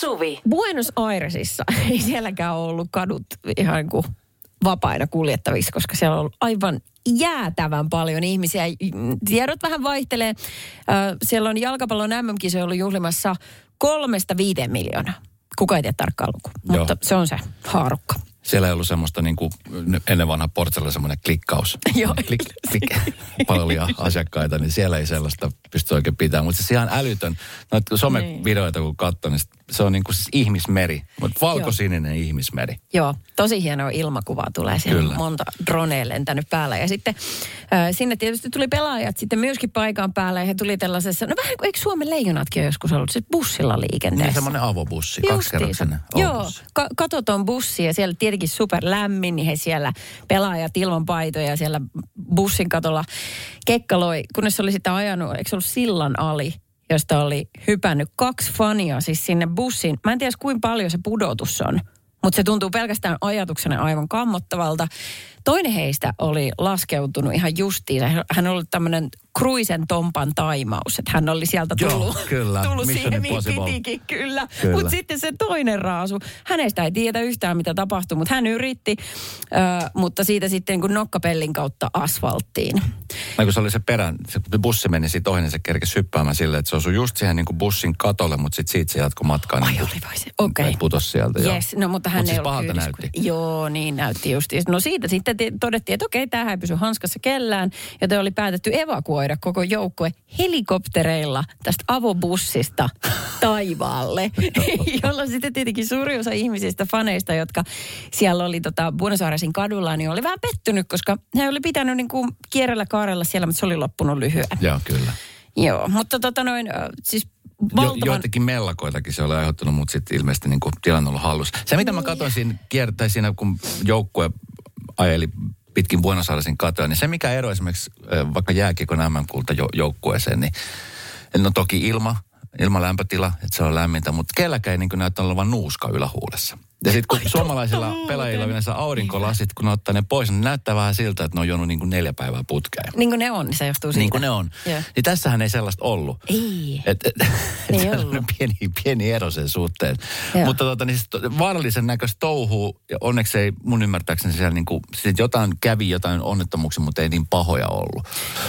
Suvi. Buenos Airesissa ei sielläkään ollut kadut ihan kuin vapaina kuljettavissa, koska siellä on ollut aivan jäätävän paljon ihmisiä. Tiedot vähän vaihtelee. Siellä on jalkapallon MM-kisoja ollut juhlimassa kolmesta viiteen miljoonaa. Kuka ei tiedä tarkkaan luku, Joo. mutta se on se haarukka. Siellä ei ollut semmoista niin kuin ennen vanha portsella semmoinen klikkaus. Joo. Klik, klik, paljon asiakkaita, niin siellä ei sellaista pysty oikein pitämään. Mutta se ihan älytön. Noita somevideoita kun katsoo, niin se on niin kuin siis ihmismeri. Mutta valkosininen ihmismeri. Joo, tosi hienoa ilmakuvaa tulee. Siellä Kyllä. on monta dronea lentänyt päällä. Ja sitten äh, sinne tietysti tuli pelaajat sitten myöskin paikan päälle. Ja he tuli tällaisessa, no vähän kuin eikö Suomen leijonatkin ole joskus ollut siis bussilla liikenteessä? Niin semmoinen avobussi, kaksikerroksinen Joo, ka- katoton bussi ja siellä tietenkin super lämmin, niin he siellä pelaajat ilman paitoja siellä bussin katolla kekkaloi, kunnes se oli sitä ajanut, eikö se ollut sillan ali, josta oli hypännyt kaksi fania siis sinne bussiin. Mä en tiedä kuinka paljon se pudotus on, mutta se tuntuu pelkästään ajatuksena aivan kammottavalta. Toinen heistä oli laskeutunut ihan justiinsa. Hän oli tämmöinen Kruisen Tompan taimaus, että hän oli sieltä Joo, tullut, kyllä. tullut Mission siihen, mihin pitikin, kyllä. Kyllä. Mutta sitten se toinen raasu, hänestä ei tiedä yhtään mitä tapahtui, mutta hän yritti, ö, mutta siitä sitten kuin nokkapellin kautta asfalttiin. No kun se oli se perän, se bussi meni siitä ohi, niin se kerkesi hyppäämään silleen, että se osui just siihen niin kuin bussin katolle, mutta sitten siitä se jatkoi matkaa. Ai niin oli vai se? Okei. Okay. Putos sieltä. joo. Yes, no mutta hän Mut ei siis ollut pahalta näytti. kun- Joo, niin näytti just. No siitä sitten ti- todettiin, että okei, tämähän ei pysy hanskassa kellään, joten oli päätetty evakuoida koko joukkue helikoptereilla tästä avobussista taivaalle, jolla sitten tietenkin suuri osa ihmisistä, faneista, jotka siellä oli tota Buenos Airesin kadulla, niin oli vähän pettynyt, koska he oli pitänyt niin kuin kierrellä kaarella siellä, mutta se oli loppunut lyhyen. Joo, kyllä. Joo, mutta tota noin, siis Jo, valtavan... joitakin mellakoitakin se oli aiheuttanut, mutta sitten ilmeisesti niin kuin tilanne on ollut hallussa. Se, mitä mä katsoin siinä, kiertä, siinä kun joukkue ajeli pitkin Buenos Airesin katoa, niin se mikä ero esimerkiksi vaikka jääkiekon MM-kulta jo, joukkueeseen, niin no toki ilma, ilmalämpötila, että se on lämmintä, mutta kelläkään ei niin näytä olevan nuuska ylähuulessa. Ja sitten kun suomalaisilla pelaajilla on yleensä aurinkolasit, kun ne ottaa ne pois, niin näyttää vähän siltä, että ne on juonut niin kuin neljä päivää putkeen. Niin kuin ne on, niin se johtuu siitä. Niin kuin ne on. Joo. Niin tässähän ei sellaista ollut. Ei. Et, et, Ei et, ollut. pieni, pieni ero sen suhteen. Joo. Mutta tota, niin siis to- vaarallisen näköistä touhuu, ja onneksi ei mun ymmärtääkseni siellä niinku, sit jotain kävi jotain onnettomuuksia, mutta ei niin pahoja ollut.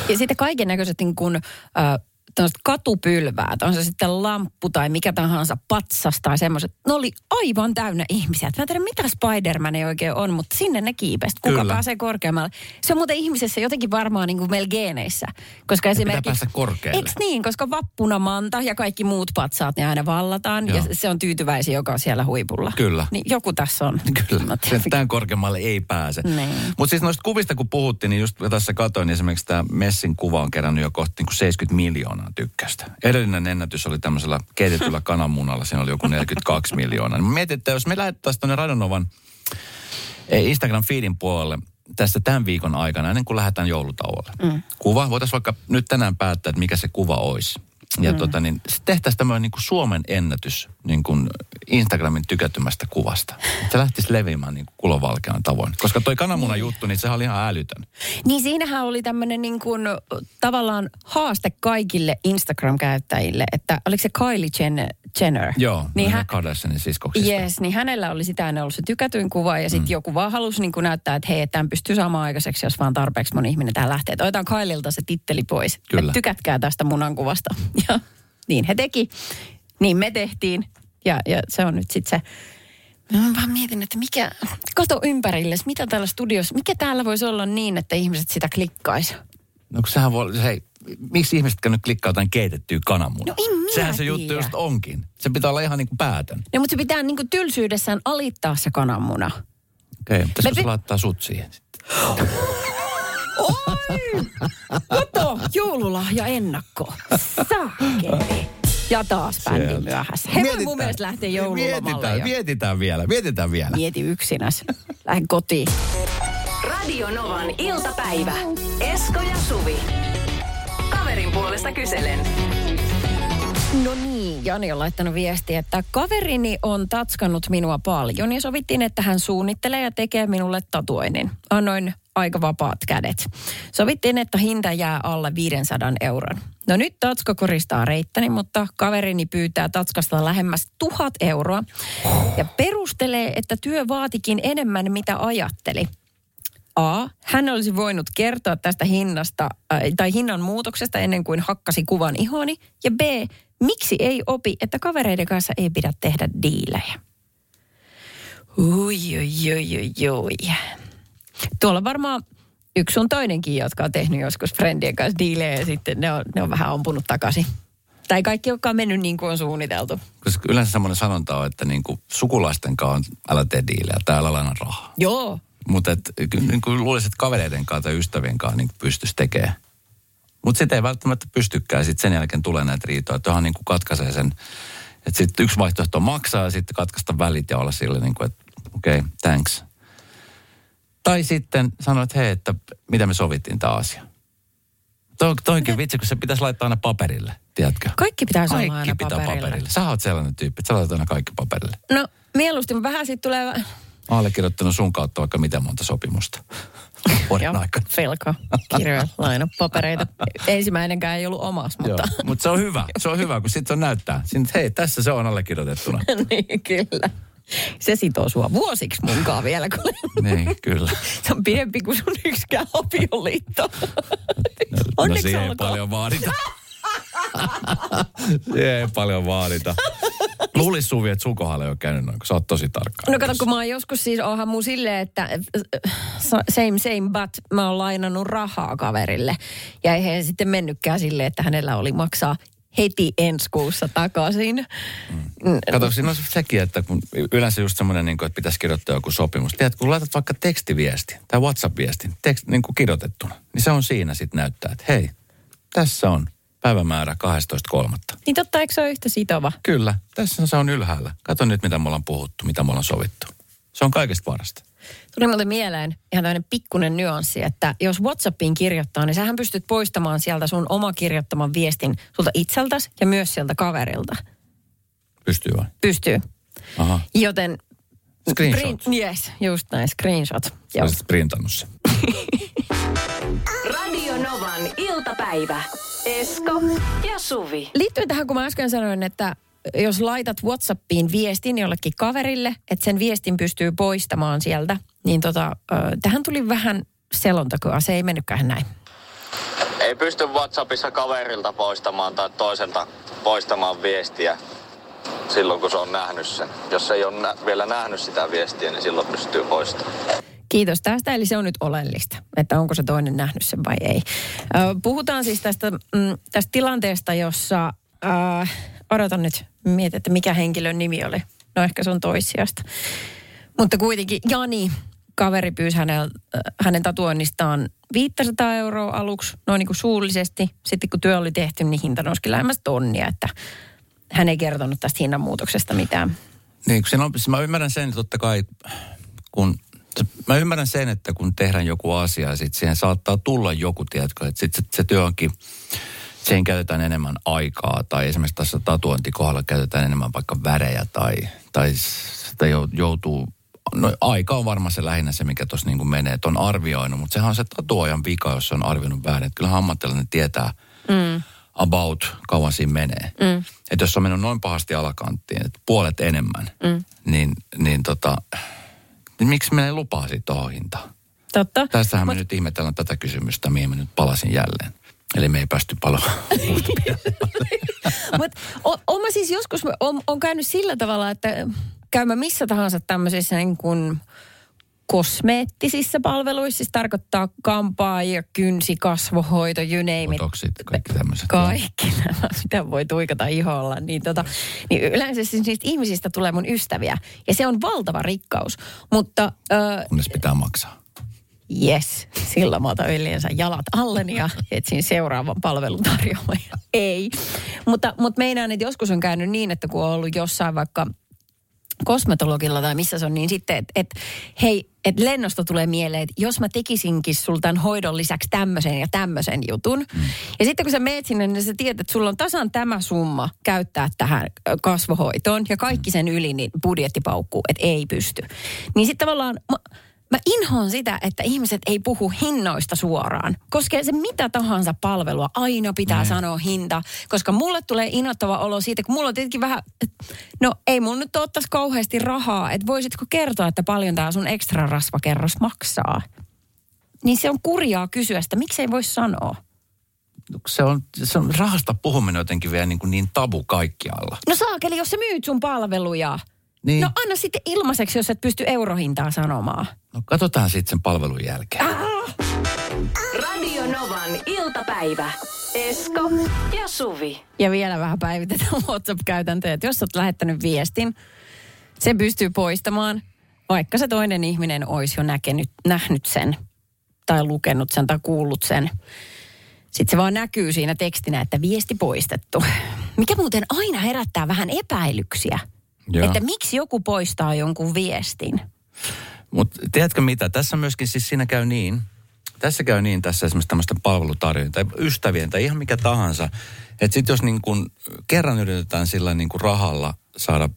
Ja sitten kaiken näköiset niin kuin, äh, tämmöiset katupylväät, on se sitten lamppu tai mikä tahansa, patsas tai semmoiset, ne oli aivan täynnä ihmisiä. Et Mä en tiedä, mitä Spider-Man ei oikein on, mutta sinne ne kiipesi. Kuka Kyllä. pääsee korkeammalle? Se on muuten ihmisessä jotenkin varmaan niin kuin meillä geeneissä. Koska esimerkiksi... päästä korkealle. Eikö niin? Koska vappunamanta ja kaikki muut patsaat, ne aina vallataan. Joo. Ja se on tyytyväisiä, joka on siellä huipulla. Kyllä. Niin joku tässä on. Kyllä, tämän korkeammalle ei pääse. Niin. Mutta siis noista kuvista kun puhuttiin, niin just tässä katoin, niin esimerkiksi tämä Messin kuva on kerännyt jo kohti niin kuin 70 miljoonaa tykkäystä. Edellinen ennätys oli tämmöisellä keitetyllä kananmunalla, siinä oli joku 42 miljoonaa. Niin mietin, että jos me lähettäisiin tuonne Radonovan eh, Instagram-feedin puolelle tässä tämän viikon aikana, ennen kuin lähdetään joulutauolle. Mm. Kuva, voitaisiin vaikka nyt tänään päättää, että mikä se kuva olisi. Ja mm. tota, niin, tehtäisiin tämmöinen niin kuin Suomen ennätys niin kuin Instagramin tykätymästä kuvasta. Se lähtisi leviämään niin kulovalkean tavoin. Koska toi kananmunan juttu, niin sehän oli ihan älytön. Niin siinähän oli tämmöinen niin kuin, tavallaan haaste kaikille Instagram-käyttäjille, että oliko se Kylie Jenner? Jenner? Joo, niin hän, Kardashianin siskoksista. Yes, niin hänellä oli sitä aina ollut se tykätyin kuva ja sitten mm. joku vaan halusi niin kuin näyttää, että hei, että tämän pystyy saamaan aikaiseksi, jos vaan tarpeeksi moni ihminen tää lähtee. Että otetaan Kaililta se titteli pois. Kyllä. Että tykätkää tästä munankuvasta. Ja niin he teki. Niin me tehtiin. Ja, ja se on nyt sitten se Mä vaan mietin, että mikä, kato ympärille, mitä täällä studiossa, mikä täällä voisi olla niin, että ihmiset sitä klikkaisi? No kun sehän voi, hei, miksi ihmiset nyt klikkaa jotain keitettyä kananmunaa? No en minä Sehän se juttu tiedä. just onkin. Se pitää olla ihan niin kuin päätön. No mutta se pitää niin kuin tylsyydessään alittaa se kananmuna. Okei, okay, Me se pi- laittaa sut siihen sitten? Oi! Kato, joululahja ennakko. Saakeli. Ja taas bändi myöhässä. He voi mun mielestä lähteä joululomalle mietitään, jo. mietitään vielä, mietitään vielä. Mieti yksinäs. Lähden kotiin. Radio Novan iltapäivä. Esko ja Suvi. Kaverin puolesta kyselen. No niin, Jani on laittanut viestiä, että kaverini on tatskannut minua paljon ja sovittiin, että hän suunnittelee ja tekee minulle tatuoinnin. Annoin aika vapaat kädet. Sovittiin, että hinta jää alle 500 euron. No nyt Tatska koristaa reittäni, mutta kaverini pyytää Tatskasta lähemmäs tuhat euroa ja perustelee, että työ vaatikin enemmän, mitä ajatteli. A. Hän olisi voinut kertoa tästä hinnasta äh, tai hinnan muutoksesta ennen kuin hakkasi kuvan ihoni. Ja B. Miksi ei opi, että kavereiden kanssa ei pidä tehdä diilejä? Ui, ui, ui, ui, ui. Tuolla on varmaan yksi sun toinenkin, jotka on tehnyt joskus friendien kanssa diilejä ja sitten ne on, ne on vähän ampunut takaisin. Tai kaikki, jotka on mennyt niin kuin on suunniteltu. Koska yleensä semmoinen sanonta on, että niin kuin sukulaisten kanssa älä tee diilejä, täällä laina rahaa. Joo, Mutta niin kuin luulisin, että kavereiden kanssa tai ystävien kanssa niin pystyisi tekemään. Mutta sitä ei välttämättä pystykään. Sitten sen jälkeen tulee näitä riitoja. Johon niin katkaisee sen. Että sitten yksi vaihtoehto on maksaa ja sitten katkaista välit ja olla sille niin kuin, että okei, okay, thanks. Tai sitten sanoa, että hei, että mitä me sovittiin tämä asia. To, toikin vitsi, kun se pitäisi laittaa aina paperille, tiedätkö? kaikki pitää olla Kaikki aina pitää paperilla. paperille. Sä oot sellainen tyyppi, että sä laitat aina kaikki paperille. No mieluusti, mutta vähän siitä tulee... Allekirjoittanut sun kautta vaikka miten monta sopimusta vuoden aikana. velka, kirjoja, laina, papereita. Ensimmäinenkään ei ollut omas, mutta... Joo, mutta se on hyvä. Se on hyvä, kun sitten se näyttää. Että hei, tässä se on allekirjoitettuna. niin, kyllä. Se sitoo sua vuosiksi munkaan vielä, kun niin, kyllä. se on pidempi kuin sun yksikään avioliitto. No Onneksi siihen ei olkoon. paljon vaadita. siihen ei paljon vaadita. Luulis Suvi, että sun kohdalla ei ole käynyt noin, kun sä oot tosi tarkka. No kato, kun mä oon joskus siis, onhan mun silleen, että äh, same same but mä oon lainannut rahaa kaverille. Ja ei he sitten mennytkään silleen, että hänellä oli maksaa heti ensi kuussa takaisin. Mm. Kato, siinä on sekin, että kun yleensä just semmoinen, niin kuin, että pitäisi kirjoittaa joku sopimus. Tiedät, kun laitat vaikka tekstiviestin tai WhatsApp-viestin tekst, niin kuin kirjoitettuna, niin se on siinä sitten näyttää, että hei, tässä on päivämäärä 12.3. Niin totta, eikö se ole yhtä sitova? Kyllä, tässä se on ylhäällä. Kato nyt, mitä me ollaan puhuttu, mitä me ollaan sovittu. Se on kaikesta parasta. Tuli muuten mieleen ihan tämmöinen pikkunen nyanssi, että jos Whatsappiin kirjoittaa, niin sähän pystyt poistamaan sieltä sun oma kirjoittaman viestin sulta itseltäsi ja myös sieltä kaverilta. Pystyy vai? Pystyy. Aha. Joten... Screenshot. Print- yes, just näin, screenshot. Joo. Olisit printannut sen. Radio Novan iltapäivä. Esko ja Suvi. Liittyen tähän, kun mä äsken sanoin, että jos laitat Whatsappiin viestin jollekin kaverille, että sen viestin pystyy poistamaan sieltä, niin tota, tähän tuli vähän selontekoa. Se ei mennytkään näin. Ei pysty Whatsappissa kaverilta poistamaan tai toiselta poistamaan viestiä silloin, kun se on nähnyt sen. Jos ei ole nä- vielä nähnyt sitä viestiä, niin silloin pystyy poistamaan. Kiitos tästä, eli se on nyt oleellista, että onko se toinen nähnyt sen vai ei. Puhutaan siis tästä, mm, tästä tilanteesta, jossa, äh, odotan nyt, mietin, että mikä henkilön nimi oli. No ehkä se on toissijasta. Mutta kuitenkin Jani, kaveri pyysi hänel, äh, hänen tatuoinnistaan 500 euroa aluksi, noin niin kuin suullisesti. Sitten kun työ oli tehty, niin hinta nousikin lähemmäs tonnia, että hän ei kertonut tästä hinnanmuutoksesta mitään. Niin, kun siinä on, siis mä ymmärrän sen totta kai, kun mä ymmärrän sen, että kun tehdään joku asia ja sitten siihen saattaa tulla joku, tiedätkö, että sitten se, se työ onkin, siihen käytetään enemmän aikaa tai esimerkiksi tässä tatuointikohdalla käytetään enemmän vaikka värejä tai, tai sitä jou- joutuu, no aika on varmaan se lähinnä se, mikä tuossa niin menee, että on arvioinut, mutta sehän on se tatuojan vika, jos on arvioinut väärin. Että kyllähän ammattilainen tietää, mm. about kauan siinä menee. Mm. Että jos on mennyt noin pahasti alakanttiin, että puolet enemmän, mm. niin, niin tota, niin miksi me ei lupaa siitä tuohon hintaan? Totta. Tästähän me nyt ihmetellään tätä kysymystä, mihin mä nyt palasin jälleen. Eli me ei päästy paljon Mutta on mä siis joskus, on, on käynyt sillä tavalla, että käymä missä tahansa tämmöisissä niin kuin kosmeettisissa palveluissa, siis tarkoittaa kampaa ja kynsi, kasvohoito, you name it. Botoksit, kaikki tämmöiset. Kaikki nämä, mitä voi tuikata iholla. Niin, tota, niin yleensä siis niistä ihmisistä tulee mun ystäviä. Ja se on valtava rikkaus. Mutta ö, Kunnes pitää maksaa. yes, silloin mä otan yleensä jalat alleni ja etsin seuraavan palveluntarjoajan. Ei. Mutta, mutta meinaan, että joskus on käynyt niin, että kun on ollut jossain vaikka kosmetologilla tai missä se on, niin sitten, että et, hei, että lennosta tulee mieleen, että jos mä tekisinkin sul tämän hoidon lisäksi tämmöisen ja tämmöisen jutun. Mm. Ja sitten kun sä meet sinne, niin sä tiedät, että sulla on tasan tämä summa käyttää tähän kasvohoitoon ja kaikki sen yli, niin budjetti paukkuu, että ei pysty. Niin sitten tavallaan, mä, Mä inhoan sitä, että ihmiset ei puhu hinnoista suoraan. Koskee se mitä tahansa palvelua, aina pitää Niin. sanoa hinta. Koska mulle tulee innoittava olo siitä, kun mulla on tietenkin vähän, no ei mun nyt ottaisi kauheasti rahaa, että voisitko kertoa, että paljon tämä sun ekstra rasvakerros maksaa. Niin se on kurjaa kysyä sitä, miksei voi sanoa. Se on, se on rahasta puhuminen jotenkin vielä niin, kuin niin tabu kaikkialla. No saakeli, jos sä myyt sun palveluja. Niin. No anna sitten ilmaiseksi, jos et pysty eurohintaa sanomaan. No katsotaan sitten sen palvelun jälkeen. Radio Novan iltapäivä. Esko ja Suvi. Ja vielä vähän päivitetään WhatsApp-käytäntöjä, jos olet lähettänyt viestin, se pystyy poistamaan, vaikka se toinen ihminen olisi jo näkenyt, nähnyt sen tai lukenut sen tai kuullut sen. Sitten se vaan näkyy siinä tekstinä, että viesti poistettu. Mikä muuten aina herättää vähän epäilyksiä. Joo. Että miksi joku poistaa jonkun viestin. Mutta tiedätkö mitä, tässä myöskin siis siinä käy niin, tässä käy niin tässä esimerkiksi tämmöisten palvelutarjoajien tai ystävien tai ihan mikä tahansa, että sitten jos niin kun kerran yritetään sillä niin kun rahalla saada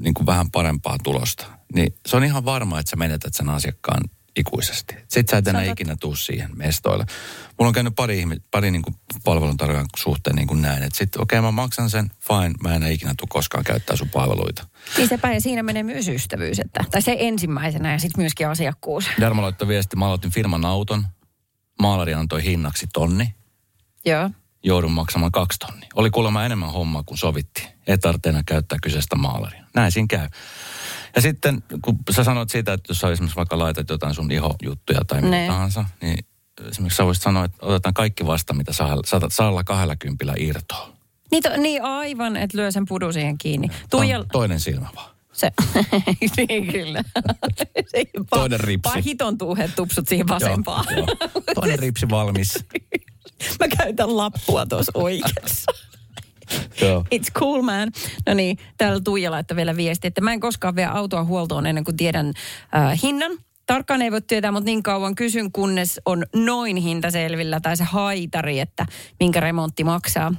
niin kun vähän parempaa tulosta, niin se on ihan varma, että sä menetät sen asiakkaan ikuisesti. Sitten sä et enää ikinä tuu siihen mestoille. Mulla on käynyt pari, pari niin kuin palveluntarjoajan suhteen niin kuin näin, että sitten okei okay, mä maksan sen, fine, mä en enää ikinä tuu koskaan käyttää sun palveluita. Niin sepä ja siinä menee myös ystävyys, että, tai se ensimmäisenä ja sitten myöskin asiakkuus. Jarmo laittoi viesti, mä aloitin firman auton, maalari antoi hinnaksi tonni, Joo. joudun maksamaan kaksi tonnia. Oli kuulemma enemmän hommaa kuin sovittiin. Ei tarvitse enää käyttää kyseistä maalaria. Näin siinä käy. Ja sitten, kun sä sanoit siitä, että jos sä esimerkiksi vaikka laitat jotain sun ihojuttuja tai mitä Ne. tahansa, niin esimerkiksi sä voisit sanoa, että otetaan kaikki vasta, mitä saa, saatat kahdella kympillä irtoa. Niin, to, niin aivan, että lyö sen pudu siihen kiinni. Tuija, toinen silmä vaan. se, niin kyllä. se, Toinen ripsi. Pahiton tuuhet tupsut siihen vasempaan. Joo, joo. Toinen ripsi valmis. Mä käytän lappua tuossa oikeassa. Joo. It's cool man. No niin, täällä Tuija laittoi vielä viesti, että mä en koskaan vie autoa huoltoon ennen kuin tiedän äh, hinnan. Tarkkaan ei voi tietää, mutta niin kauan kysyn, kunnes on noin hinta selvillä tai se haitari, että minkä remontti maksaa.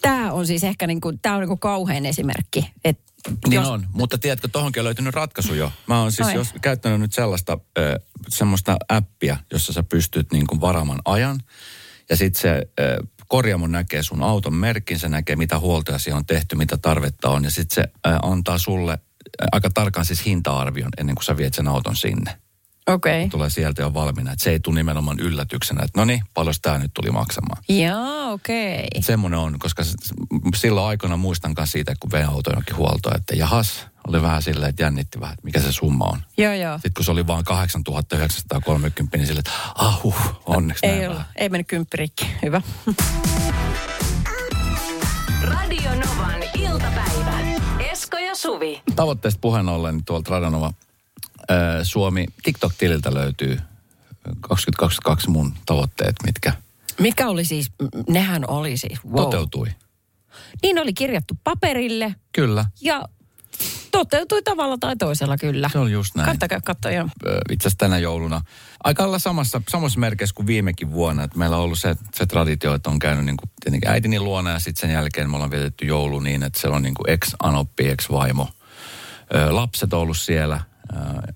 Tämä on siis ehkä niin kuin, tää on niin kuin kauhean esimerkki. Et Niin jos- on, mutta tiedätkö, tohonkin on löytynyt ratkaisu jo. Mä oon siis jos, käyttänyt nyt sellaista ö, semmoista appia, jossa sä pystyt niin kuin varaamaan ajan. Ja sitten se ö, korjaamo näkee sun auton merkin, se näkee mitä huoltoja siihen on tehty, mitä tarvetta on. Ja sitten se antaa sulle aika tarkan siis hinta-arvion ennen kuin sä viet sen auton sinne. Okei. Okay. Tulee sieltä jo valmiina. Että se ei tule nimenomaan yllätyksenä, että no niin, paljon tämä nyt tuli maksamaan. Joo, okei. Okay. Semmoinen on, koska silloin aikana muistan myös siitä, kun vein auto jonnekin huoltoon, että jahas, oli vähän silleen, että jännitti vähän, että mikä se summa on. Joo, joo. Sitten kun se oli vaan 8930, niin silleen, että ah, huh, onneksi näin Ei, ollut, vähän. ei mennyt kymppirikki. Hyvä. Radio Novan iltapäivä. Esko ja Suvi. Tavoitteesta puheen ollen niin tuolta Radanova ää, Suomi TikTok-tililtä löytyy 2022 mun tavoitteet, mitkä Mitkä oli siis, nehän oli siis, wow. toteutui. Niin oli kirjattu paperille Kyllä, ja toteutui tavalla tai toisella kyllä. se on just näin. Kattokaa, katso joo. ö, itse asiassa tänä jouluna. Aika lailla samassa, samassa merkeissä kuin viimekin vuonna. Että meillä on ollut se, se traditio, että on käynyt niin kuin, tietenkin äitini luona ja sitten sen jälkeen me ollaan vietetty joulu niin, että siellä on niin kuin ex-anoppi, ex-vaimo. Lapset on ollut siellä,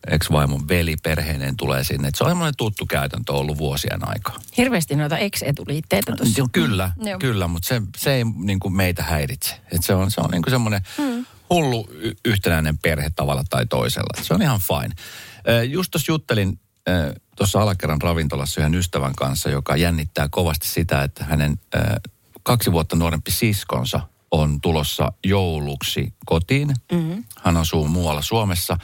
ex-vaimon veli perheineen tulee sinne. Et se on semmoinen tuttu käytäntö ollut vuosien aikaa. Hirveästi noita ex-etuliitteitä tuossa. Kyllä, Joo. kyllä, mutta se, se ei niin kuin meitä häiritse. Et se on, se on niin kuin semmoinen Hmm. hullu yhtenäinen perhe tavalla tai toisella. Et Se on ihan fine. Just tuossa juttelin tuossa alakerran ravintolassa yhden ystävän kanssa, joka jännittää kovasti sitä, että hänen kaksi vuotta nuorempi siskonsa on tulossa jouluksi kotiin. Mm-hmm. Hän asuu muualla Suomessa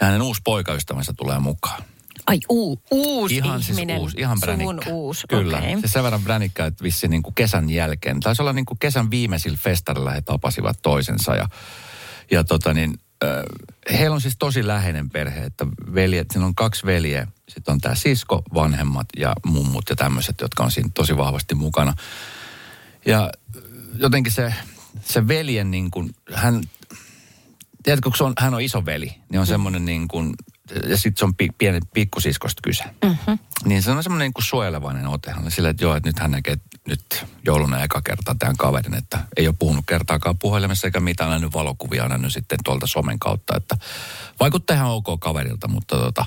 ja hänen uusi poikaystävänsä tulee mukaan. Ai uu, uusi Ihan siis ihminen. uusi, ihan bränikkä. uusi, Kyllä, okei. siis sen verran bränikkä, että vissi niin kuin kesän jälkeen. Taisi olla niin kuin kesän viimeisillä festarilla he tapasivat toisensa ja, ja tota niin, äh, heillä on siis tosi läheinen perhe, että veljet, siinä on kaksi veljeä. Sitten on tämä sisko, vanhemmat ja mummut ja tämmöiset, jotka on siinä tosi vahvasti mukana. Ja jotenkin se, se veljen niin kuin, hän, tiedätkö, kun se on, hän on iso veli, niin on semmoinen niin kuin, ja sitten se on pi, pieni pikkusiskosta kyse. Mm-hmm. Niin se on semmoinen niin kuin suojelevainen ote. Hän on silleen, että joo, että nyt hän näkee, että nyt jouluna eka kertaa tämän kaverin, että ei ole puhunut kertaakaan puhelimessa eikä mitään nähnyt valokuvia, nähnyt sitten tuolta somen kautta, että vaikuttaa ihan ok kaverilta, mutta tota,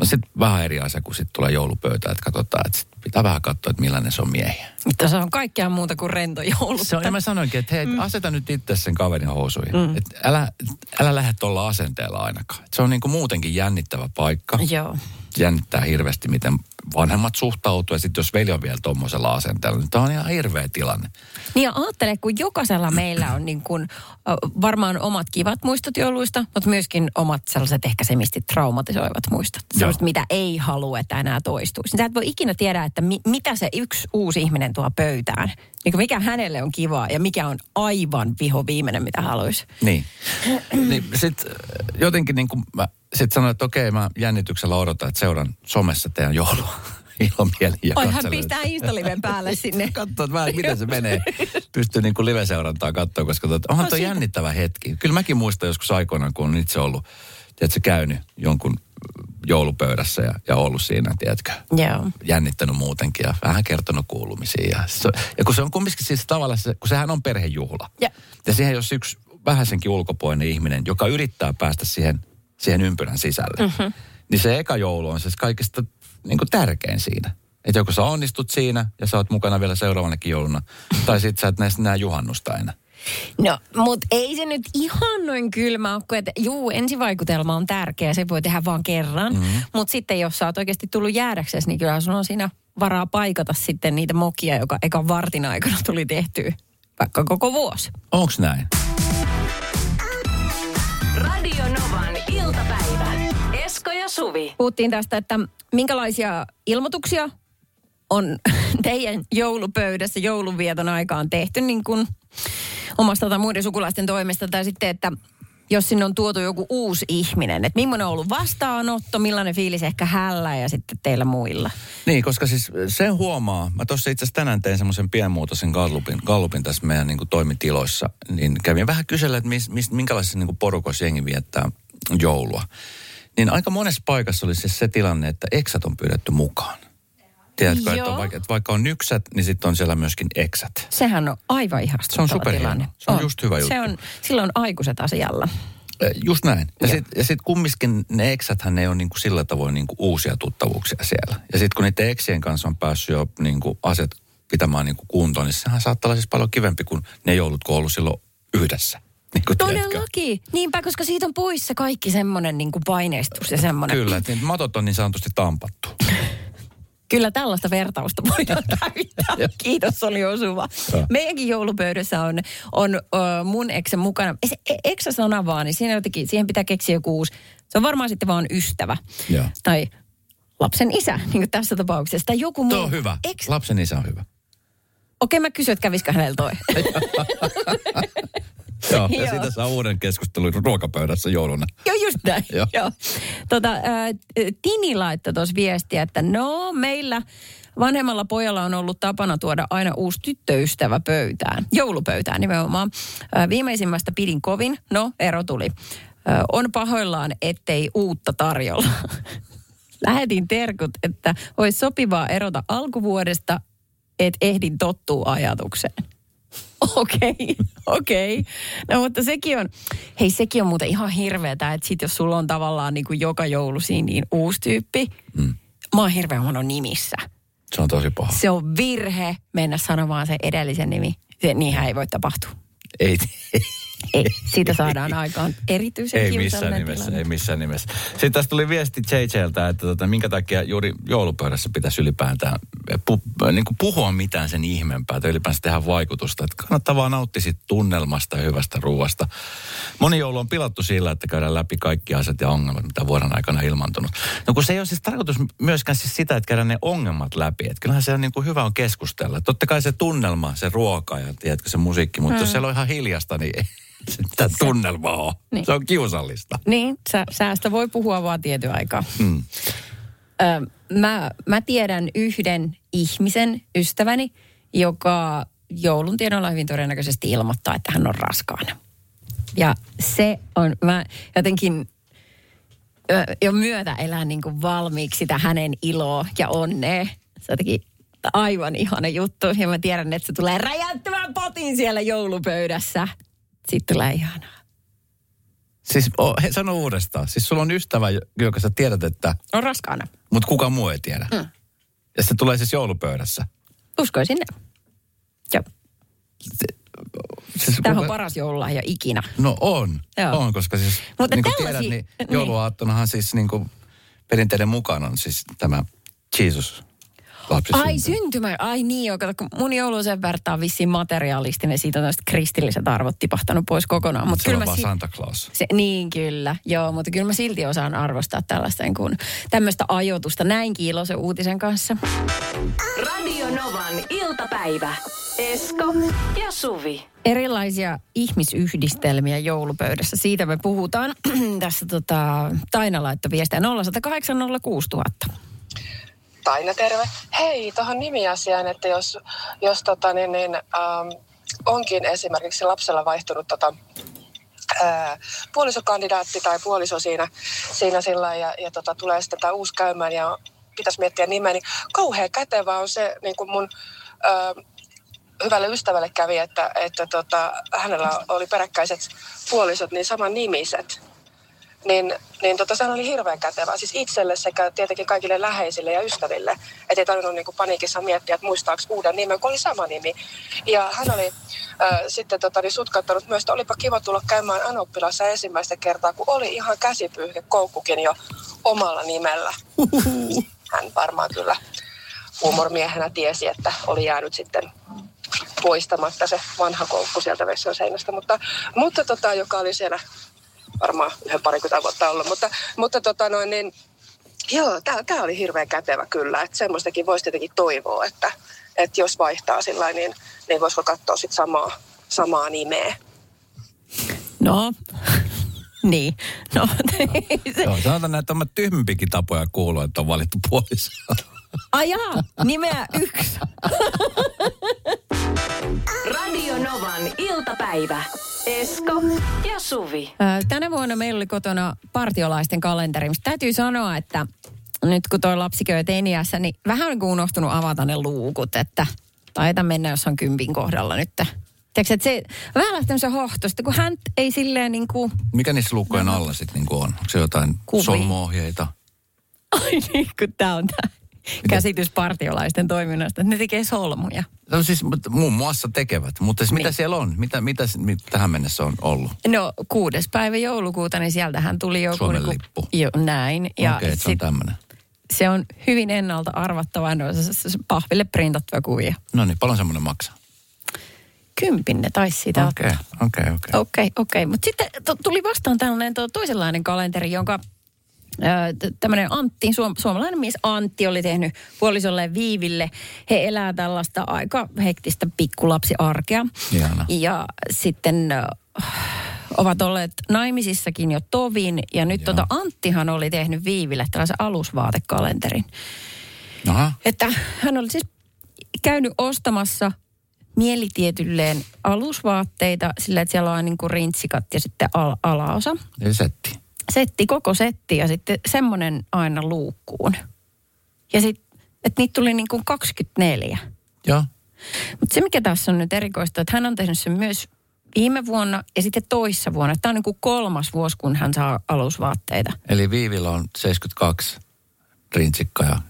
no sitten vähän eri asia, kun sitten tulee joulupöytä, että katsotaan, että sit pitää vähän katsoa, että millainen se on miehiä. Mutta se on kaikkea muuta kuin rento joulu. Se on, ja mä sanoinkin, että hei, mm. aseta nyt itse sen kaverin housuihin. Mm. Että älä, älä lähde tuolla asenteella ainakaan. Et se on niin kuin muutenkin jännittävä paikka. Joo. Jännittää hirveästi, miten vanhemmat suhtautuu. Ja sitten jos veli on vielä tuommoisella asenteella, niin tämä on ihan hirveä tilanne. Niin ja ajattele, kun jokaisella meillä on niin kuin, varmaan omat kivat muistot jouluista, mutta myöskin omat sellaiset ehkä semisti traumatisoivat muistot. Sellaiset, mitä ei halua, että enää toistuisi. Niin sä et voi ikinä tiedä, että mi, mitä se yksi uusi ihminen tuo pöytään. Niin mikä hänelle on kivaa ja mikä on aivan viho viimeinen, mitä haluaisi. Niin. niin sitten jotenkin niin kuin mä sit sanoin, että okei, mä jännityksellä odotan, että seuran somessa teidän joulua ilomieli ja Oi, hän pistää Instaliven päälle sinne. Katsoa vähän, miten se menee. Pystyy niin kuin live-seurantaa katsoa, koska tuota, onhan no, tuo jännittävä hetki. Kyllä mäkin muistan joskus aikoinaan, kun on itse ollut, tiedätkö, käynyt jonkun joulupöydässä ja, ja ollut siinä, tiedätkö, Joo. jännittänyt muutenkin ja vähän kertonut kuulumisia. Ja, se, ja kun se on kumminkin siis tavallaan, se, kun sehän on perhejuhla. Ja, Ja siihen jos yksi vähäisenkin ulkopuolinen ihminen, joka yrittää päästä siihen, siihen ympyrän sisälle, mm-hmm. niin se eka joulu on se kaikista niin kuin tärkein siinä. Että joko sä onnistut siinä ja sä oot mukana vielä seuraavanakin jouluna, tai sit sä et näistä näe juhannusta aina. No, mutta ei se nyt ihan noin kylmä ole, että juu, ensivaikutelma on tärkeä, se voi tehdä vaan kerran. Mm-hmm. Mutta sitten jos sä oot oikeasti tullut jäädäksesi, niin kyllä sun on siinä varaa paikata sitten niitä mokia, joka ekan vartin aikana tuli tehtyä vaikka koko vuosi. Onks näin? Radio Novan iltapäivä. Esko ja Suvi. Puhuttiin tästä, että minkälaisia ilmoituksia on teidän joulupöydässä joulunvieton aikaan tehty niin kuin omasta tai muiden sukulaisten toimesta. Tai sitten, että jos sinne on tuotu joku uusi ihminen, että millainen on ollut vastaanotto, millainen fiilis ehkä hällä ja sitten teillä muilla. Niin, koska siis sen huomaa, mä tuossa itse asiassa tänään tein semmoisen pienmuotoisen gallupin, gallupin tässä meidän niin kuin toimitiloissa, niin kävin vähän kysellä, että mis, mis, minkälaisissa niin kuin porukoissa jengi viettää joulua. Niin aika monessa paikassa oli siis se tilanne, että eksät on pyydetty mukaan. Tiedätkö, että, on vaikka, että vaikka on nyksät, niin sitten on siellä myöskin eksät. Sehän on aivan ihastuttava Se on superhieno. Se on just hyvä juttu. Se on, silloin aikuiset asialla. Just näin. Ja sitten sit kumminkin ne eksäthän ne on niinku sillä tavoin niinku uusia tuttavuuksia siellä. Ja sitten kun niiden eksien kanssa on päässyt jo niinku asiat pitämään niinku kuntoon, niin sehän saattaa olla siis paljon kivempi kuin ne joulut, kun on ollut silloin yhdessä. Niin kuin tiedätkö? Todellakin. Niinpä, koska siitä on poissa kaikki semmoinen niin paineistus ja semmoinen. Kyllä, että niin matot on niin sanotusti tampattu. Kyllä tällaista vertausta voidaan käyttää. Kiitos, oli osuva. Meidänkin joulupöydässä on, on uh, mun eksä mukana. Se e- eksä-sana vaan, niin siinä jotenkin, siihen pitää keksiä joku uusi. Se on varmaan sitten vaan ystävä. Joo. Tai lapsen isä, niin kuin tässä tapauksessa. Tai joku muu. Tuo on hyvä. Eks... Lapsen isä on hyvä. Okei, mä kysyn, että kävisikö hänellä toi. Joo, ja siitä saa uuden keskustelun ruokapöydässä jouluna. Joo, just näin. Joo. Joo. Tota, ää, Tini laittoi tuossa viestiä, että no meillä vanhemmalla pojalla on ollut tapana tuoda aina uusi tyttöystävä pöytään, joulupöytään nimenomaan. Ää, viimeisimmästä pidin kovin, no ero tuli. Ää, on pahoillaan, ettei uutta tarjolla. Lähetin terkut, että olisi sopivaa erota alkuvuodesta, että ehdin tottua ajatukseen. Okei, okei. No mutta sekin on, hei sekin on muuten ihan hirveetä, että sit jos sulla on tavallaan niin kuin joka joulu siinä niin uusi tyyppi, mm. mä oon hirveän huono nimissä. Se on tosi paha. Se on virhe mennä sanomaan se edellisen nimi. Se, niinhän ei voi tapahtua. Ei, Ei, siitä saadaan aikaan erityisen ei missään nimessä, tilanne. ei missään nimessä. Sitten tästä tuli viesti JJltä, että tota, minkä takia juuri joulupöydässä pitäisi ylipäätään pu, niin kuin puhua mitään sen ihmeempää, tai ylipäänsä tehdä vaikutusta. Että kannattaa vaan nauttia siitä tunnelmasta ja hyvästä ruoasta. Moni joulu on pilattu sillä, että käydään läpi kaikki asiat ja ongelmat, mitä vuoden aikana on ilmantunut. No kun se ei ole siis tarkoitus myöskään siis sitä, että käydään ne ongelmat läpi. Että kyllähän se on niin kuin hyvä on keskustella. Totta kai se tunnelma, se ruoka ja tiedätkö, se musiikki, mutta mm. jos siellä on ihan hiljasta, niin mitään tunnelmaa ole. Niin. Se on kiusallista. Niin, sä, säästä voi puhua vaan tietyn aikaa. Mm. Ö, mä, mä tiedän yhden ihmisen, ystäväni, joka joulun tienoilla hyvin todennäköisesti ilmoittaa, että hän on raskaana. Ja se on, mä jotenkin jo myötä elän niin kuin valmiiksi sitä hänen iloa ja onnea. Se jotenkin aivan ihana juttu. Ja mä tiedän, että se tulee räjäyttämään potin siellä joulupöydässä. Sitten tulee ihanaa. Siis oh, he, sano uudestaan. Siis sulla on ystävä, jo- joka sä tiedät, että... On raskaana. Mutta kuka muu ei tiedä. Mm. Ja se tulee siis joulupöydässä. Uskoisin ne. Joo. Siis Tämä on kuka- paras joululahja ikinä. No on, Joo. on, koska siis Mutta niin kuin tällaisia- tiedät, niin niin. jouluaattonahan siis niin kuin perinteiden mukaan on siis tämä Jesus lapsi Ai syntymä, ai niin joo, kato, kun mun joulu on sen verran vissiin materialistinen, siitä on kristilliset arvot tipahtanut pois kokonaan. Mutta Se on kyllä mä vaan si- Santa Claus. se, niin kyllä, joo, mutta kyllä mä silti osaan arvostaa tällaista kuin, tämmöistä ajoitusta näinkin iloisen uutisen kanssa. Radio Novan iltapäivä. Esko ja Suvi. Erilaisia ihmisyhdistelmiä joulupöydässä, siitä me puhutaan. Tässä tota, Taina laittoi viestiä 0108 06000. Taina, terve. Hei, tuohon nimiasiaan, että jos, jos tota, niin, niin, ähm, onkin esimerkiksi lapsella vaihtunut tota, ää, puolisokandidaatti tai puoliso siinä, siinä sillä ja, ja tota, tulee sitten tämä uusi käymään ja pitäisi miettiä nimeä, niin kauhean kätevä on se niin kuin mun ää, hyvälle ystävälle kävi, että, että tota, hänellä oli peräkkäiset puolisot, niin saman nimiset niin, niin tota, sehän oli hirveän kätevää. Siis itselle sekä tietenkin kaikille läheisille ja ystäville. Että ei tarvinnut niin kuin paniikissa miettiä, että muistaako uuden nimen, kun oli sama nimi. Ja hän oli äh, sitten tota, niin sutkattanut myös, että olipa kiva tulla käymään Anoppilassa ensimmäistä kertaa, kun oli ihan käsipyyhke koukkukin jo omalla nimellä. Hän varmaan kyllä huumormiehenä tiesi, että oli jäänyt sitten poistamatta se vanha koukku sieltä vessan seinästä, mutta, mutta tota, joka oli siellä varmaan yhden parikymmentä vuotta ollut, mutta, mutta tota noin, niin, joo, tämä oli hirveän kätevä kyllä, että semmoistakin voisi tietenkin toivoa, että, että jos vaihtaa sillä niin, niin voisiko katsoa sit samaa, samaa nimeä. No, niin. No, se, Joo, sanotaan näin, että on tyhmempikin tapoja kuulua, että on valittu puoliso. ajaa, nimeä yksi. Radio Novan iltapäivä. Esko ja Suvi. Tänä vuonna meillä oli kotona partiolaisten kalenteri. Mistä täytyy sanoa, että nyt kun toi lapsi käy teiniässä, niin vähän on unohtunut avata ne luukut, että taita mennä jossain kympin kohdalla nyt. Tiedätkö, että se vähän lähtee se hohtosta, kun hän ei silleen niin kuin, Mikä niissä luukkojen alla sitten niin on? Onko se jotain Kuvia. solmuohjeita? ai niin kuin tämä on tämä käsitys partiolaisten toiminnasta, että ne tekee solmuja. No siis muun muassa tekevät, mutta siis mitä Niin. siellä on? Mitä, mitä s- mit, tähän mennessä on ollut? No kuudes päivä joulukuuta, niin sieltähän tuli joku... Suomen niinku- lippu. Jo, näin. Ja Okei, okay, se on tämmöinen. se on hyvin ennalta arvattava, no, se, se, se pahville printattuja kuvia. No niin, paljon semmoinen maksaa? Kympin ne taisi siitä Okei, okei, okei. Okei, okei. Mutta sitten tuli vastaan tällainen to, toisenlainen kalenteri, jonka tämmöinen Antti, suom, suomalainen mies Antti oli tehnyt puolisolleen Viiville. He elää tällaista aika hektistä pikkulapsiarkea. Ihana. Ja sitten ovat olleet naimisissakin jo tovin. Ja nyt Joo. tota Anttihan oli tehnyt Viiville tällaisen alusvaatekalenterin. Aha, Että hän oli siis käynyt ostamassa mielitietylleen alusvaatteita sillä, että siellä on niin kuin rintsikat ja sitten al- alaosa. eli setti. Setti, koko setti ja sitten semmoinen aina luukkuun. Ja sitten, että niitä tuli niin kuin 24. Joo. Mutta se, mikä tässä on nyt erikoista, että hän on tehnyt sen myös viime vuonna ja sitten toissa vuonna. Tämä on niin kuin kolmas vuosi, kun hän saa alusvaatteita. Eli Viivillä on 72 rintsikka ja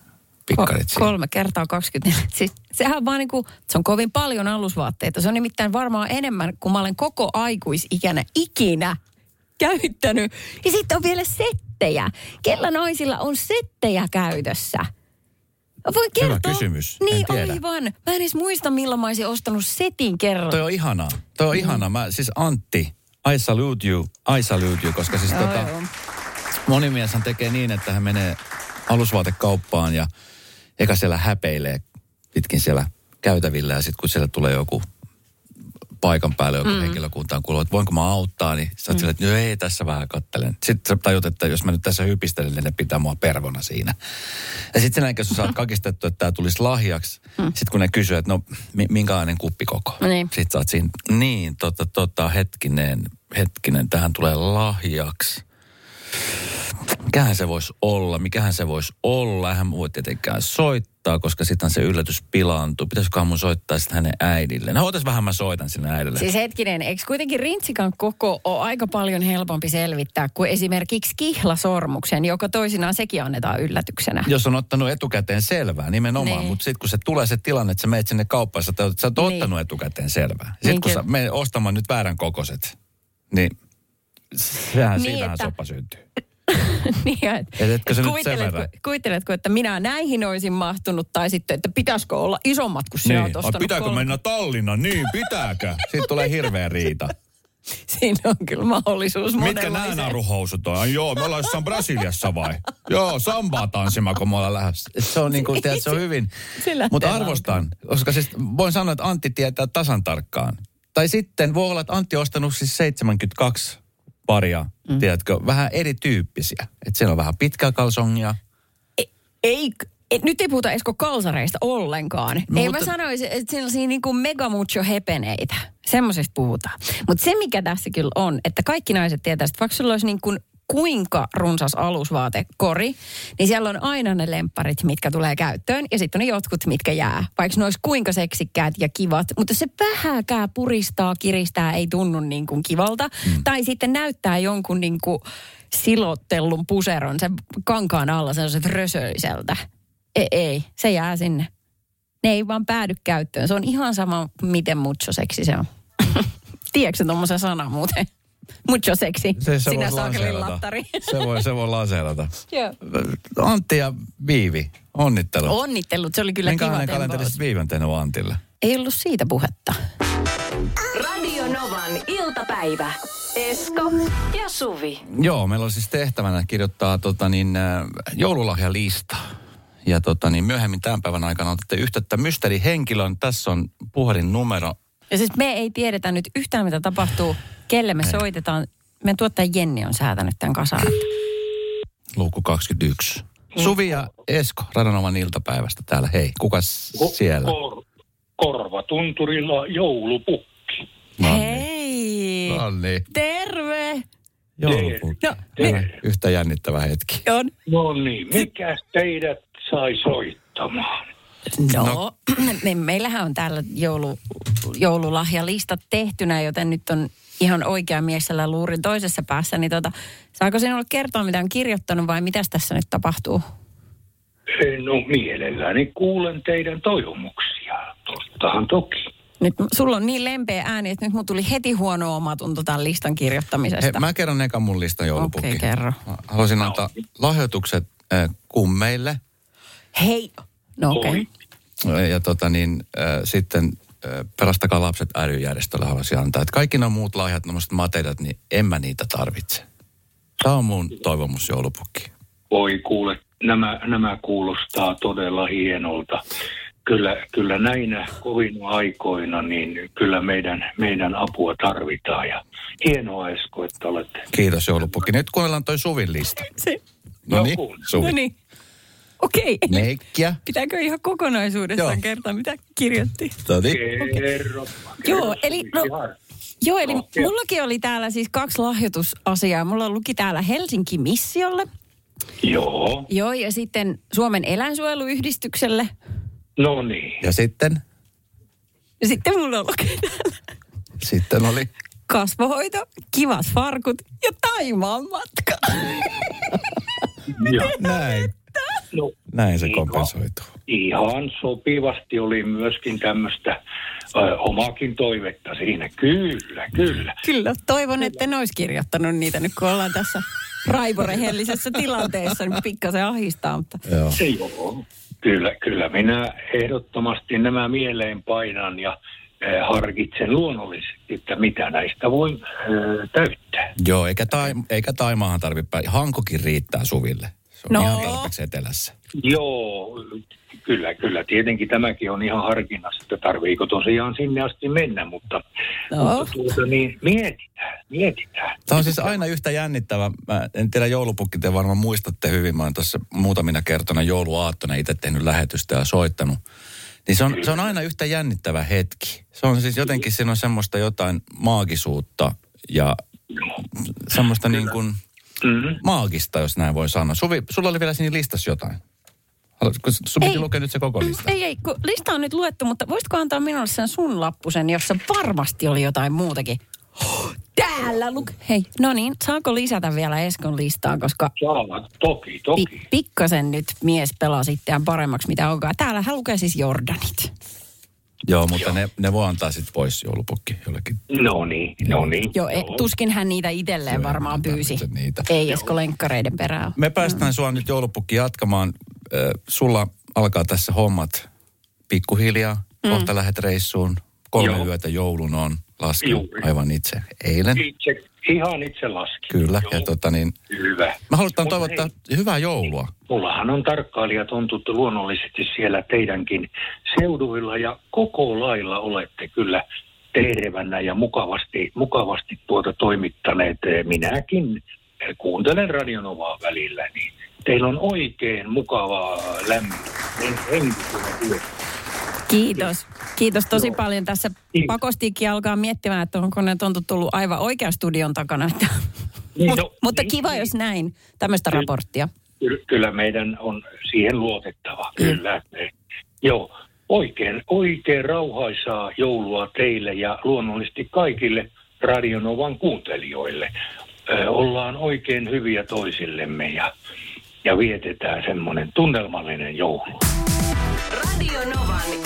pikkarit Ko- kolme kertaa 24. Siis, sehän vaan niin kuin, se on kovin paljon alusvaatteita. Se on nimittäin varmaan enemmän, kuin mä olen koko aikuisikänä ikinä käyttänyt. Ja sitten on vielä settejä. Kellä naisilla on settejä käytössä? Voin Hyvä kertoa. kysymys. En Niin tiedä. aivan. Mä en edes muista, milloin mä olisin ostanut setin kerran. Toi on ihanaa. Toi on ihanaa. Mä, siis Antti, I salute you, I salute you, koska siis Joo, tota, joo. moni mieshän tekee niin, että hän menee alusvaatekauppaan ja eka siellä häpeilee pitkin siellä käytävillä ja sitten kun siellä tulee joku paikan päälle joku mm. henkilökuntaan kuuluu, että voinko mä auttaa, niin sä oot mm. että no ei, tässä vähän kattelen. Sitten sä tajut, että jos mä nyt tässä hypistelen, niin ne pitää mua pervona siinä. Ja sitten sen jälkeen, kun sä oot kakistettu, että tämä tulisi lahjaksi, mm. sitten kun ne kysyy, että no mi- minkälainen kuppikoko. Niin. Sitten sä oot siinä, niin, tota, tota, hetkinen, hetkinen, tähän tulee lahjaksi. Mikähän se voisi olla, mikähän se voisi olla. Hän voi tietenkään soittaa, koska sitten se yllätys pilaantuu. Pitäisiköhän mun soittaa sitten hänen äidille? No otas vähän mä soitan sinne äidille. Siis hetkinen, eikö kuitenkin rintsikan koko ole aika paljon helpompi selvittää kuin esimerkiksi kihlasormuksen, joka toisinaan sekin annetaan yllätyksenä. Jos on ottanut etukäteen selvää, nimenomaan. Niin. Mutta sitten kun se tulee se tilanne, että sä meet sinne kauppaan, sä, oot- sä oot Niin. ottanut etukäteen selvää. Sitten Niin kun sä menet ostamaan nyt väärän kokoiset, niin sehän Niin, siinähän että- sopa syntyy. niin, et, Et etkö sä nyt sen kuvitteletko, kuvitteletko, että minä näihin olisin mahtunut, tai sitten, että pitäisikö olla isommat kuin sinä ostanut pitääkö kolme- mennä Tallinnan? Niin, pitääkö? Siitä tulee hirveä riita. Siinä on kyllä mahdollisuus Mitkä nämä naruhousut on? Joo, me ollaan jossain Brasiliassa vai? Joo, sambaa tanssimaan, kun me ollaan lähdössä. Se on niin kuin, tiedät, se on hyvin. Se Mutta arvostan, koska siis voin sanoa, että Antti tietää tasan tarkkaan. Tai sitten voi olla, että Antti on ostanut siis 72 paria, mm. tiedätkö, vähän erityyppisiä. Että siellä on vähän pitkää kalsongia. Ei, ei, nyt ei puhuta Esko kalsareista ollenkaan. No, ei mutta- mä sanoisi, että sellaisia niin kuin mega mucho hepeneitä. Semmoisesta puhutaan. Mutta se, mikä tässä kyllä on, että kaikki naiset tietää, että vaikka sulla olisi niin kuin kuinka runsas alusvaatekori, niin siellä on aina ne lempparit, mitkä tulee käyttöön, ja sitten on ne jotkut, mitkä jää. Vaikka ne olisi kuinka seksikkäät ja kivat, mutta se vähäkään puristaa, kiristää, ei tunnu niin kuin kivalta. Mm. Tai sitten näyttää jonkun niin kuin silottellun puseron sen kankaan alla sellaiset rösöiseltä. Ei, ei, se jää sinne. Ne ei vaan päädy käyttöön. Se on ihan sama, miten mucho seksi se on. Tiedätkö tuommoisen sanan muuten? Mucho seksi. Se, se Sinä saakelin lattari. Se voi, se voi lanseerata. Joo. Antti ja Viivi, onnittelut. Onnittelut, se oli kyllä kiva Minkälainen tempaus. kalenteri Viivi on tehnyt Antille? Ei ollut siitä puhetta. Radio Novan iltapäivä. Esko ja Suvi. Joo, meillä on siis tehtävänä kirjoittaa tota niin, äh, joululahjalista. Ja tota niin, myöhemmin tämän päivän aikana otatte yhteyttä mysteerihenkilön. Tässä on puhelinnumero. Ja siis me ei tiedetä nyt yhtään, mitä tapahtuu, kelle me soitetaan. Meidän tuottaja Jenni on säätänyt tämän kasaan. Luku 21. Suvi ja Esko Radanovan iltapäivästä täällä. Hei, kuka siellä? Kor, korvatunturilla joulupukki. No niin. Hei! No niin. Terve! Joulupukki. No, Terve. Yhtä jännittävä hetki. on. No niin, mikä teidät sai soittamaan? No, No. me, meillähän on täällä joulu, joululahjalistat tehtynä, joten nyt on ihan oikea mies siellä luurin toisessa päässä. Niin tota, saako sinulle kertoa, mitä on kirjoittanut vai mitä tässä nyt tapahtuu? No mielelläni kuulen teidän toivomuksia. Tottahan toki. Nyt sulla on niin lempeä ääni, että nyt mun tuli heti huono omatunto tämän listan Hei, kirjoittamisesta. mä kerron eka mun listan joulupukki. Okei, kerro. Mä Haluaisin antaa lahjoitukset äh, kummeille. Hei! No okei. Oi. Ja tota niin, äh, sitten äh, Pelastakaa lapset ry-järjestölle haluaisin antaa. Että kaikki nuo muut lahjat, tämmöiset materiaalit, niin en mä niitä tarvitse. Tämä on mun toivomus joulupukki. Voi kuule, nämä, nämä kuulostaa todella hienolta. Kyllä, kyllä näinä kovina aikoina, niin kyllä meidän, meidän apua tarvitaan. Ja hienoa Esko, että olette Kiitos joulupukki. Nyt kuunnellaan toi Suvin lista. Se, No niin. Suvi. no niin. Okei. Meikkiä. Pitääkö ihan kokonaisuudessaan Joo. kertoa, mitä kirjoitti? Todi. Kerro. Joo, eli no, joo, eli No, mullakin oli täällä siis kaksi lahjoitusasiaa. Mulla luki täällä Helsinki Missiolle. Joo, Joo, ja sitten Suomen eläinsuojeluyhdistykselle. no niin. Ja sitten, Ja sitten mulla luki täällä sitten oli kasvohoito, kivat farkut ja Taimaan matka. Ja, näin. No, Näin se Ihan- kompensoituu. Ihan sopivasti oli myöskin tämmöistä ö, omaakin toivetta siinä. Kyllä, kyllä. Kyllä, toivon, että en olisi kirjoittanut niitä nyt, kun ollaan tässä raivorehellisessä tilanteessa, niin pikkasen ahistaa, mutta Joo. Joo. Kyllä, kyllä minä ehdottomasti nämä mieleen painan ja harkitsen luonnollisesti, että mitä näistä voi täyttää. Joo, eikä, tai, eikä Taimaahan tarvitse päästä. Hankokin riittää Suville. Se on No. ihan tarpeeksi etelässä. Joo, kyllä, kyllä. Tietenkin tämäkin on ihan harkinnassa, että tarviiko tosiaan sinne asti mennä, mutta, No. mutta tuota, niin mietitään, mietitään. Tämä on siis aina yhtä jännittävä. Mä en tiedä joulupukki, te varmaan muistatte hyvin. Mä oon tuossa muutamina kertona jouluaattona itse tehnyt lähetystä ja soittanut. Niin se on, se on aina yhtä jännittävä hetki. Se on siis jotenkin, siinä on semmoista jotain maagisuutta ja semmoista niin kuin, Mm-hmm. maagista, jos näin voi sanoa. Suvi, sulla oli vielä siinä listassa jotain. Haluatko, sun piti Ei. lukea nyt se koko lista. Ei, ei, kun lista on nyt luettu, mutta voisitko antaa minulle sen sun lappusen, jossa varmasti oli jotain muutakin? Täällä luk... Hei, no niin, saako lisätä vielä Eskon listaan, koska Saa, toki, toki. pi- pikkasen nyt mies pelaa sitten paremmaksi mitä onkaan. Täällä hän lukee siis Jordanit. Joo, mutta ne, ne voi antaa sitten pois joulupukki jollekin. No niin, no niin. Joo, e, tuskin hän niitä itselleen Joo, varmaan pyysi. niitä. Ei Esko lenkkareiden perään. Me päästään sua nyt joulupukki jatkamaan. Sulla alkaa tässä hommat pikkuhiljaa. Kohta lähdet reissuun. Kolme Joo. yötä joulun on. Laskin Juuri. aivan itse eilen. Itse, ihan itse laskin. Kyllä. Joo, Ja tota niin, Hyvä. mä haluan Mutta toivottaa hei, hyvää joulua. Mullahan on tarkkailijat on tuttu luonnollisesti siellä teidänkin seuduilla ja koko lailla olette kyllä tervänä ja mukavasti, mukavasti tuota toimittaneet. Minäkin kuuntelen Radionovaa välillä, niin teillä on oikein mukavaa lämmin henkilöä työ. Kiitos. Kiitos tosi Joo. paljon. Tässä Kiitos. pakostikin alkaa miettimään, että onko ne tontut tullut aivan oikean studion takana. Että- Niin, Mut, no, mutta niin, kiva, niin. jos näin. Tämmöistä Kyllä. raporttia. Ky- Kyllä meidän on siihen luotettava, kyllä. Joo, oikein, oikein rauhaisaa joulua teille ja luonnollisesti kaikille Radionovan kuuntelijoille. Ö, ollaan oikein hyviä toisillemme ja, ja vietetään semmoinen tunnelmallinen joulu. Radio Novan.